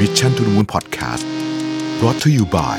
Mission to the Moon Podcast brought to you by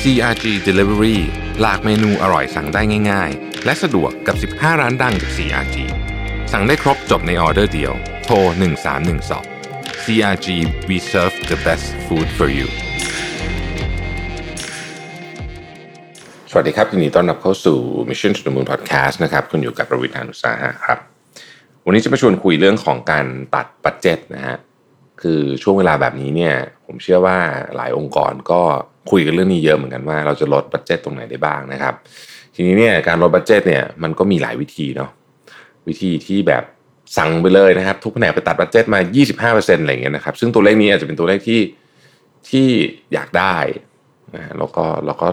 CRG Delivery หลากเมนูอร่อยสั่งได้ง่าย ๆ และสะดวกกับ 15 ร้านดังจาก CRG สั่งได้ครบจบในออเดอร์เดียว โทร 1312 CRG we serve the best food for you สวัสดีครับยินดีต้อนรับเข้าสู่ Mission to the Moon Podcast นะครับคุณอยู่กับประวิทยานุสาหะครับ วันนี้จะมาชวนคุยเรื่องของการตัด budget นะฮะ คือช่วงเวลาแบบนี้เนี่ยผมเชื่อว่าหลายองค์กรก็คุยกันเรื่องนี้เยอะเหมือนกันว่าเราจะลด budget ตรงไหนได้บ้างนะครับ ทีนี้เนี่ยการลด budget เนี่ยมันก็มีหลายวิธีเนาะวิธีที่แบบสั่งไปเลยนะครับ ทุกแผนกไปตัด budget มา 25%อะไรอย่างเงี้ยนะครับซึ่งตัวเลขนี้อาจจะเป็นตัวเลขที่ที่อยากได้นะแล้วก็แล้วก็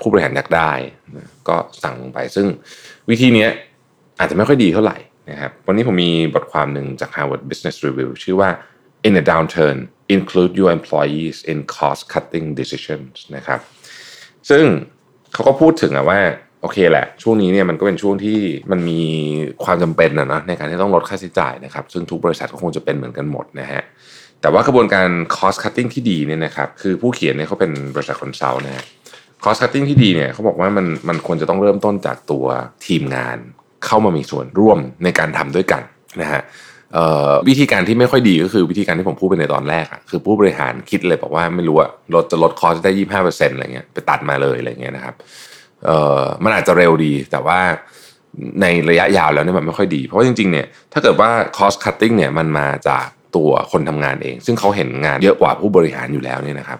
ผู้บริหารอยากได้นะก็สั่งไปซึ่งวิธีเนี้ยอาจจะไม่ค่อยดีเท่าไหร่นะครับวันนี้ผมมีบทความหนึ่งจาก Harvard Business Review ชื่อว่า in a downturn include your employees in cost cutting decisions นะครับซึ่งเขาก็พูดถึงอะว่าโอเคแหละ ช่วงนี้เนี่ยมันก็เป็นช่วงที่มันมีความจำเป็นนะนะในการที่ต้องลดค่าใช้จ่ายนะครับ ซึ่งทุกบริษัทก็คงจะเป็นเหมือนกันหมดนะฮะแต่ว่ากระบวนการ cost cutting ที่ดีเนี่ยนะครับคือผู้เขียนเนี่ยเขาเป็นบริษัท consult นะฮะ cost cutting ที่ดีเนี่ยเขาบอกว่ามันมันควรจะต้องเริ่มต้นจากตัวทีมงานเข้ามามีส่วนร่วมในการทำด้วยกันนะฮะ วิธีการที่ไม่ค่อยดีก็คือวิธีการที่ผมพูดไปในตอนแรกอะคือผู้บริหารคิดเลยบอกว่าไม่รู้อะลดจะลดคอสได้ยี่ห้าเปอร์เซ็นต์อะไรเงี้ยไปตัดมาเลยอะไรเงี้ยนะครับเออมันอาจจะเร็วดีแต่ว่าในระยะยาวแล้วเนี่ยมันไม่ค่อยดี เพราะว่าจริงๆเนี่ยถ้าเกิดว่า cost cutting เนี่ยมันมาจากตัวคนทำงานเอง ซึ่งเขาเห็นงานเยอะกว่าผู้บริหารอยู่แล้วเนี่ยนะครับ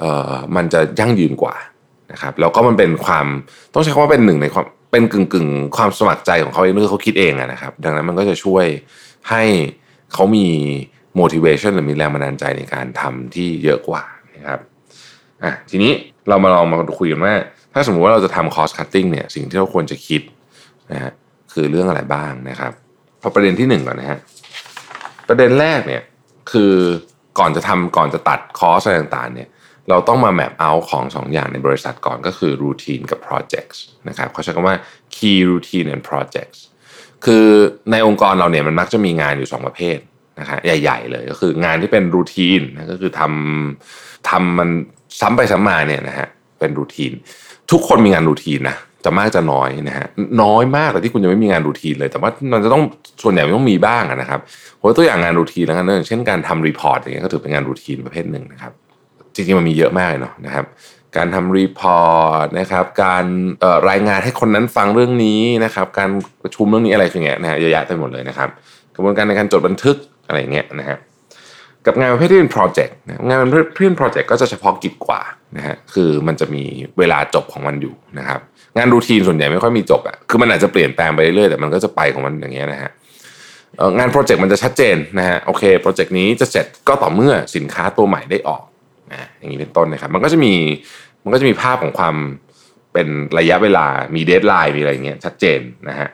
เออมันจะยั่งยืนกว่านะครับแล้วก็มันเป็นความต้องใช้คำว่าเป็นหนึ่งในความ เป็นกึ่งกึ่งความสมัครใจของเขาเองด้วยเขาคิดเองนะครับ ดังนั้นมันก็จะช่วยให้เขามี motivation หรือมีแรงบันดาลใจในการทำที่เยอะกว่านะครับอะทีนี้เรามาลองมาคุยกันว่า ถ้าสมมุติว่าเราจะทำ cost cutting เนี่ยสิ่งที่เราควรจะคิดนะฮะคือเรื่องอะไรบ้างนะครับพอประเด็นที่หนึ่งก่อนนะฮะประเด็นแรกเนี่ยคือก่อนจะทำก่อนจะตัดคอสอะไรต่างๆเนี่ย เราต้องมาแมปเอาของสองอย่างในบริษัทก่อนก็คือ routine กับ projects นะครับเขาใช้คำว่า key routine and projects คือในองค์กรเราเนี่ยมันมักจะมีงานอยู่ 2 ประเภทนะฮะใหญ่ ๆ เลยก็คืองานที่เป็นรูทีนก็คือทำทำมันซ้ำไปซ้ำมาเนี่ยนะฮะเป็นรูทีน ทุกคนมีงานรูทีนนะจะมากจะน้อยนะฮะน้อยมากแต่ที่คุณจะไม่มีงาน routine เลย แต่ว่ามันจะต้องส่วนใหญ่มันต้องมีบ้างนะครับตัวอย่างงาน routine แล้วกันเช่นการทำ report อย่างเงี้ยก็ถือเป็นงาน routine ประเภทหนึ่งนะครับ จริงๆมันมีเยอะมากเลยเนาะนะครับ การทำ report นะครับ การรายงานให้คนนั้นฟังเรื่องนี้นะครับ การประชุมเรื่องนี้อะไรอย่างเงี้ยนะฮะเยอะแยะไปหมดเลยนะครับ กระบวนการในการจดบันทึกอะไรเงี้ยนะฮะกับงานประเภทที่เป็นโปรเจกต์งานประเภทที่เป็นโปรเจกต์ก็จะเฉพาะกิจกว่านะฮะคือมันจะมีเวลาจบของมันอยู่นะครับงาน routine ส่วนใหญ่ไม่ค่อยมีจบอะคือมันอาจจะเปลี่ยนแปลงไปเรื่อยๆแต่มันก็จะไปของมันอย่างเงี้ยนะฮะงานโปรเจกต์มันจะชัดเจนนะฮะโอเคโปรเจกต์นี้จะเสร็จก็ต่อเมื่อสินค้าตัวใหม่ได้ออก นะอย่างนี้เป็นต้นนะครับ มันก็จะมีมันก็จะมีภาพของความเป็นระยะเวลามี deadline มีอะไรเงี้ยชัดเจนนะฮะ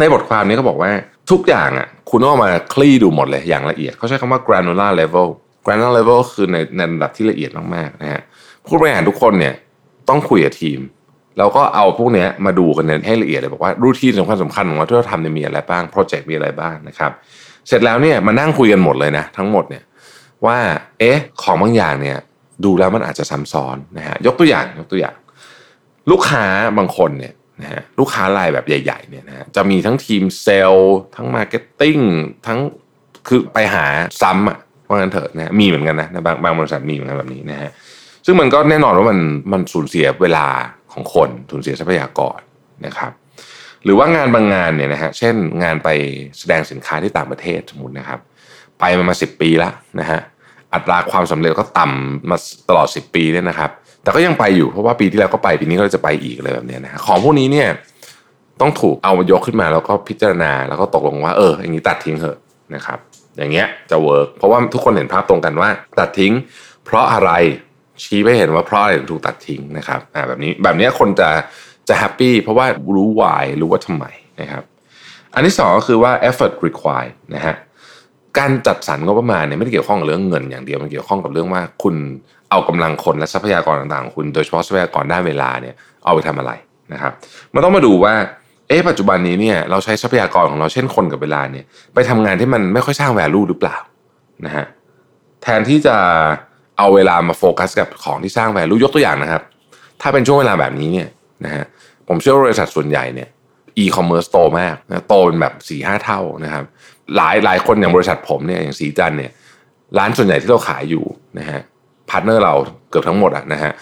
ในบทความนี้เขาบอกว่าทุกอย่างอะคุณต้องมาคลี่ดูหมดเลยอย่างละเอียดเขาใช้คำว่า granular level granular level คือในในระดับที่ละเอียดมากๆนะฮะผู้บริหารทุกคนเนี่ยต้องคุยกับทีมแล้วก็เอาพวกนี้มาดูกันให้ละเอียดเลยบอกว่า routine สำคัญสำคัญของเราที่เราทำเนี่ยมีอะไรบ้างโปรเจกต์มีอะไรบ้างนะครับ เสร็จแล้วเนี่ยมานั่งคุยกันหมดเลยนะ ทั้งหมดเนี่ย ว่าเอ๊ะของบางอย่างเนี่ยดูแล้วมันอาจจะซ้ำซ้อนนะฮะยกตัวอย่างยกตัวอย่าง ลูกค้าบางคนเนี่ยนะฮะลูกค้ารายแบบใหญ่ๆเนี่ยนะฮะจะมีทั้งทีมเซลล์ทั้ง marketingทั้งคือไปหาซ้ำอะว่างั้นเถอะนะมีเหมือนกันนะบางบางบริษัทมีเหมือนกันแบบนี้นะฮะซึ่งมันก็แน่นอนว่ามันมันสูญเสียเวลาของคนสูญเสียทรัพยากรนะครับหรือว่างานบางงานเนี่ยนะฮะเช่นงานไปแสดงสินค้าที่ต่างประเทศสมมตินะครับ ไปมามาสิบปีแล้วนะฮะ อัตราความสำเร็จก็ต่ำมาตลอด 10 ปีเนี่ยนะครับ แต่ก็ยังไปอยู่เพราะว่าปีที่แล้วก็ไปปีนี้ก็จะไปอีกอะไรแบบนี้นะของพวกนี้เนี่ยต้องถูกเอามายกขึ้นมาแล้วก็พิจารณาแล้วก็ตกลงว่าเอออย่างนี้ตัดทิ้งเถอะนะครับ อย่างเงี้ยจะ work เพราะว่าทุกคนเห็นภาพตรงกันว่า ตัดทิ้ง เพราะอะไรชี้ไปเห็นว่าเพราะอะไรถูกตัดทิ้งนะครับอ่าแบบนี้แบบนี้คนจะจะ happy เพราะว่ารู้ why รู้ว่าทำไมนะครับ อันที่สองก็คือว่า effort required นะฮะ การจัดสรรงบประมาณเนี่ยไม่ได้เกี่ยวข้องกับเรื่องเงินอย่างเดียวมันเกี่ยวข้องกับเรื่องว่าคุณเอากำลังคนและทรัพยากรต่างๆคุณ โดยเฉพาะทรัพยากรด้านเวลาเนี่ยเอาไปทำอะไรนะครับมันต้องมาดูว่าเอ๊ะปัจจุบันนี้เนี่ยเราใช้ทรัพยากรของเราเช่นคนกับเวลาเนี่ยไปทำงานที่มันไม่ค่อยสร้าง value หรือเปล่านะฮะแทนที่จะเอาเวลามาโฟกัสกับของที่สร้าง value ยกตัวอย่างนะครับ ถ้าเป็นช่วงเวลาแบบนี้เนี่ยนะฮะผมเชื่อว่าบริษัทส่วนใหญ่เนี่ย อีคอมเมิร์ซโตมากนะโตเป็นแบบสี่ห้าเท่านะครับ หลายหลายคนอย่างบริษัทผมเนี่ยอย่างศรีจันทร์เนี่ยร้านส่วนใหญ่ที่เราขายอยู่นะฮะ partner เราเกือบทั้งหมดอะนะฮะ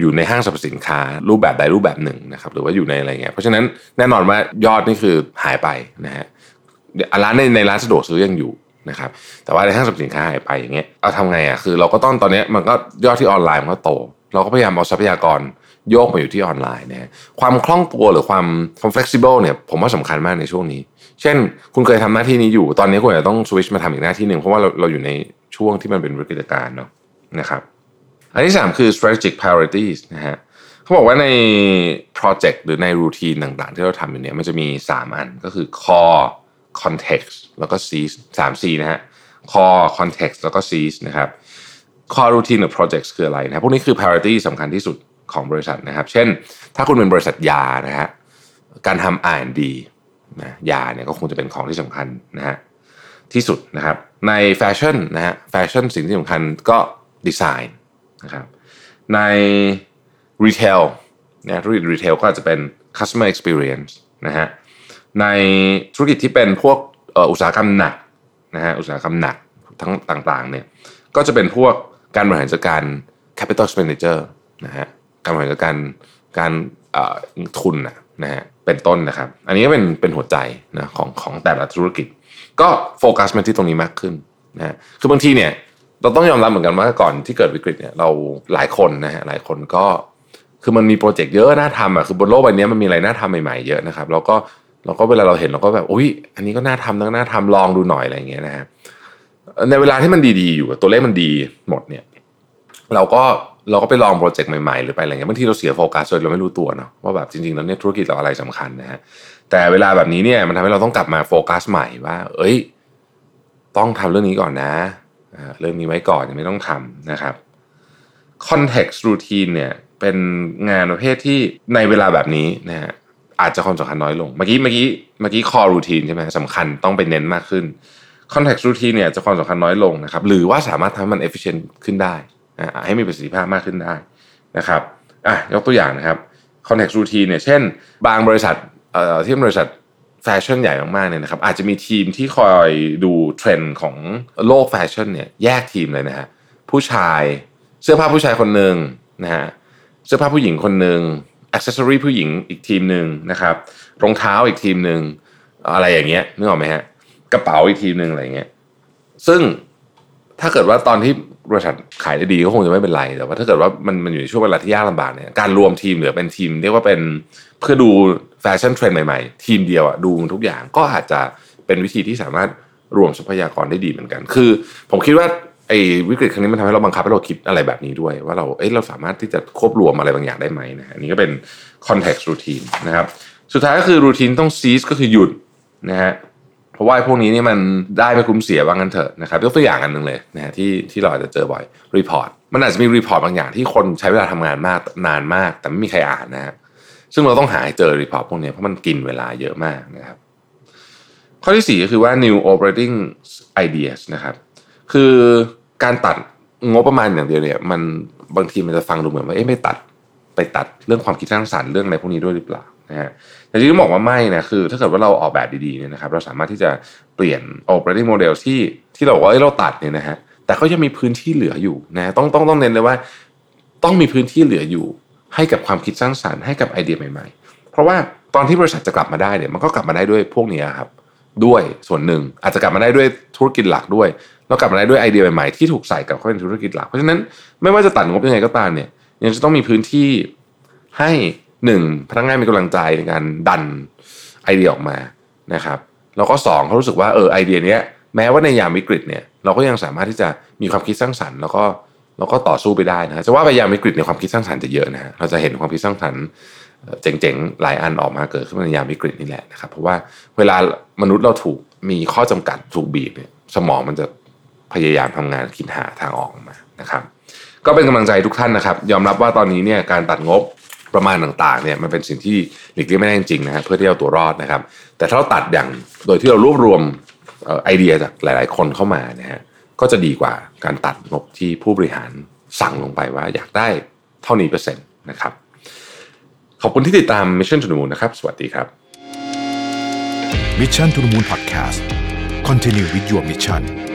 อยู่ในห้างสรรพสินค้ารูปแบบใดรูปแบบหนึ่งนะครับหรือว่าอยู่ในอะไรเงี้ยเพราะฉะนั้นแน่นอนว่ายอดนี่คือหายไปนะฮะร้านในในร้านสะดวกซื้อยังอยู่นะครับแต่ว่าในห้างสรรพสินค้าหายไปอย่างเงี้ยเอาทำไงอะคือเราก็ต้องตอนนี้มันก็ยอดที่ออนไลน์มันก็โต เราก็พยายามเอาทรัพยากร โยกมาอยู่ที่ออนไลน์นะความคล่องตัวหรือความความ flexible เนี่ยผมว่าสำคัญมากในช่วงนี้ เช่น คุณเคยทำหน้าที่นี้อยู่ ตอนนี้คุณอาจจะต้องสวิชมาทำอีกหน้าที่หนึ่งเพราะว่าเราเราอยู่ในช่วงที่มันเป็นวิกฤตการณ์เนาะนะครับอันที่ 3 คือ strategic priorities นะฮะเขาบอกว่าใน project หรือในรูทีนต่างๆ ที่เราทำอยู่เนี่ยมันจะมี 3 อันก็คือ core context แล้วก็ seize 3 C นะฮะ core context แล้วก็ seize นะครับ core routine หรือ projects คืออะไรนะพวกนี้คือ priority สำคัญที่สุด ของบริษัทนะครับ เช่น ถ้าคุณเป็นบริษัทยานะฮะการทำ R&D นะยาเนี่ยก็คงจะเป็นของที่สำคัญนะฮะที่สุดนะครับ ในแฟชั่นนะฮะแฟชั่นสิ่งที่สำคัญก็ดีไซน์นะครับใน retail นะธุรกิจ retail ก็อาจจะเป็น customer experience นะฮะในธุรกิจที่เป็นพวกอุตสาหกรรมหนักนะฮะอุตสาหกรรมหนักทั้งต่างๆเนี่ยก็จะเป็นพวกการบริหารจัดการ capital expenditure นะฮะ การบริหารจัดการการทุนนะฮะเป็นต้นนะครับ อันนี้ก็เป็นเป็นหัวใจนะของของแต่ละธุรกิจ ก็โฟกัสมาที่ตรงนี้มากขึ้นนะฮะคือบางทีเนี่ยเราต้องยอมรับเหมือนกันว่าก่อนที่เกิดวิกฤตเนี่ยเราหลายคนนะฮะหลายคนก็คือมันมีโปรเจกต์เยอะน่าทำอะคือบนโลกใบนี้มันมีอะไรน่าทำใหม่ๆเยอะนะครับแล้วก็เราก็เวลาเราเห็นเราก็แบบอุ้ยอันนี้ก็น่าทำน่าทำลองดูหน่อยอะไรอย่างเงี้ยนะฮะในเวลาที่มันดีๆอยู่ตัวเลขมันดีหมดเนี่ย เราก็ เราก็ไปลองโปรเจกต์ใหม่ๆหรือไปอะไรเงี้ยบางทีเราเสียโฟกัสโดยเราไม่รู้ตัวเนาะว่าแบบจริงๆแล้วเนี่ยธุรกิจเราอะไรสำคัญนะฮะแต่เวลาแบบนี้เนี่ยมันทำให้เราต้องกลับมาโฟกัสใหม่ว่า เอ้ย ต้องทำเรื่องนี้ก่อนนะเรื่องนี้ไว้ก่อนยังไม่ต้องทำนะครับ context routine เนี่ยเป็นงานประเภทที่ในเวลาแบบนี้นะฮะอาจจะความสำคัญน้อยลง เมื่อกี้เมื่อกี้เมื่อกี้ core routine ใช่ไหมสำคัญต้องไปเน้นมากขึ้น context routine เนี่ยจะความสำคัญน้อยลงนะครับหรือว่าสามารถทำให้มัน efficient ขึ้นได้ ให้มีประสิทธิภาพมากขึ้นได้นะครับอะยกตัวอย่างนะครับ context routine เนี่ยเช่น บางบริษัทเอ่อที่บริษัทแฟชั่นใหญ่มากๆเนี่ยนะครับอาจจะมีทีมที่คอยดูเทรนด์ของโลกแฟชั่นเนี่ยแยกทีมเลยนะฮะผู้ชายเสื้อผ้าผู้ชายคนหนึ่งนะฮะเสื้อผ้าผู้หญิงคนหนึ่ง accessory ผู้หญิงอีกทีมหนึ่งนะครับรองเท้าอีกทีมหนึ่งอะไรอย่างเงี้ยนึกออกไหมฮะกระเป๋าอีกทีมหนึ่งอะไรเงี้ยซึ่งถ้าเกิดว่าตอนที่ บริษัทขายได้ดีก็คงจะไม่เป็นไร แต่ว่าถ้าเกิดว่ามันมันอยู่ในช่วงเวลาที่ยากลำบากเนี่ยการรวมทีมหรือเป็นทีมเรียกว่าเป็นเพื่อดูแฟชั่นเทรนด์ใหม่ๆ ทีมเดียวอะดูทุกอย่างก็อาจจะเป็นวิธีที่สามารถรวมทรัพยากรได้ดีเหมือนกัน คือ ผมคิดว่าไอ้วิกฤตครั้งนี้มันทำให้เราบังคับให้เราคิดอะไรแบบนี้ด้วย ว่าเราเอ้เราสามารถที่จะควบรวมอะไรบางอย่างได้ไหมนะอันนี้ก็เป็น context routine นะครับ สุดท้ายก็คือ routine ต้อง cease ก็คือหยุดนะฮะ เพราะว่าพวกนี้นี่มันได้ไม่คุ้มเสียว่างันเถอะนะครับยกตัวอย่างอันหนึ่งเลยนะฮะที่ที่เราอาจจะเจอบ่อย report มันอาจจะมี report บางอย่างที่คนใช้เวลาทำงานมากนานมาก แต่ไม่มีใครอ่านนะฮะซึ่งเราต้องหาเจอ report พวกนี้เพราะมันกินเวลาเยอะมากนะครับ ข้อที่ 4 ก็คือว่า new operating ideas นะครับคือการตัดงบประมาณอย่างเดียวเนี่ยมันบางทีมันจะฟังดูเหมือนว่าเอ๊ะไม่ตัดไปตัดเรื่องความคิดสร้างสรรค์เรื่องอะไรพวกนี้ด้วยหรือเปล่า นะฮะแต่จริงๆบอกว่าไม่นะคือ ถ้าเกิดว่าเราออกแบบดีๆเนี่ยนะครับเราสามารถที่จะเปลี่ยน operating model ที่ที่เราบอกว่าเราตัดเนี่ยนะฮะแต่ก็ยังมีพื้นที่เหลืออยู่นะต้องต้องต้องเน้นเลยว่า ต้องมีพื้นที่เหลืออยู่ให้กับความคิดสร้างสรรค์ให้กับไอเดียใหม่ๆ เพราะว่าตอนที่บริษัทจะกลับมาได้เนี่ยมันก็กลับมาได้ด้วยพวกนี้ครับด้วยส่วนหนึ่งอาจจะกลับมาได้ด้วยธุรกิจหลักด้วย แล้วกลับมาได้ด้วยไอเดียใหม่ๆที่ถูกใส่กับเข้าเป็นธุรกิจหลัก เพราะฉะนั้นไม่ว่าจะตัดงบยังไงก็ตามเนี่ยยังจะต้องมีพื้นที่ให้ หนึ่งพนักงานมีกำลังใจในการดันไอเดียออกมานะครับ แล้วก็สองเขารู้สึกว่าเออไอเดียเนี้ยแม้ว่าในยามวิกฤตเนี่ยเราก็ยังสามารถที่จะมีความคิดสร้างสรรค์ แล้วก็เราก็ต่อสู้ไปได้นะจะว่าไปยามวิกฤตในความคิดสร้างสรรค์จะเยอะนะฮะเราจะเห็นความคิดสร้างสรรค์เจ๋งๆ หลายอันออกมาเกิดขึ้นในยามวิกฤตนี่แหละนะครับ เพราะว่าเวลามนุษย์เราถูกมีข้อจำกัดถูกบีบเนี่ยสมองมันจะพยายามทำงานคิดหาทางออกมานะครับ ก็เป็นกำลังใจทุกท่านนะครับ ยอมรับว่าตอนนี้เนี่ยการตัดงบ ประมาณต่างๆเนี่ยมันเป็นสิ่งที่หลีกเลี่ยงไม่ได้จริงนะฮะเพื่อที่เอาตัวรอดนะครับ แต่ถ้าเราตัดอย่างโดยที่เรารวบรวมไอเดียจากหลาย ๆ คนเข้ามานะฮะก็จะดีกว่าการตัดงบที่ผู้บริหารสั่งลงไปว่าอยากได้เท่านี้เปอร์เซ็นต์นะครับ ขอบคุณที่ติดตาม Mission to the Moon นะครับ สวัสดีครับ Mission to the Moon Podcast Continue with your mission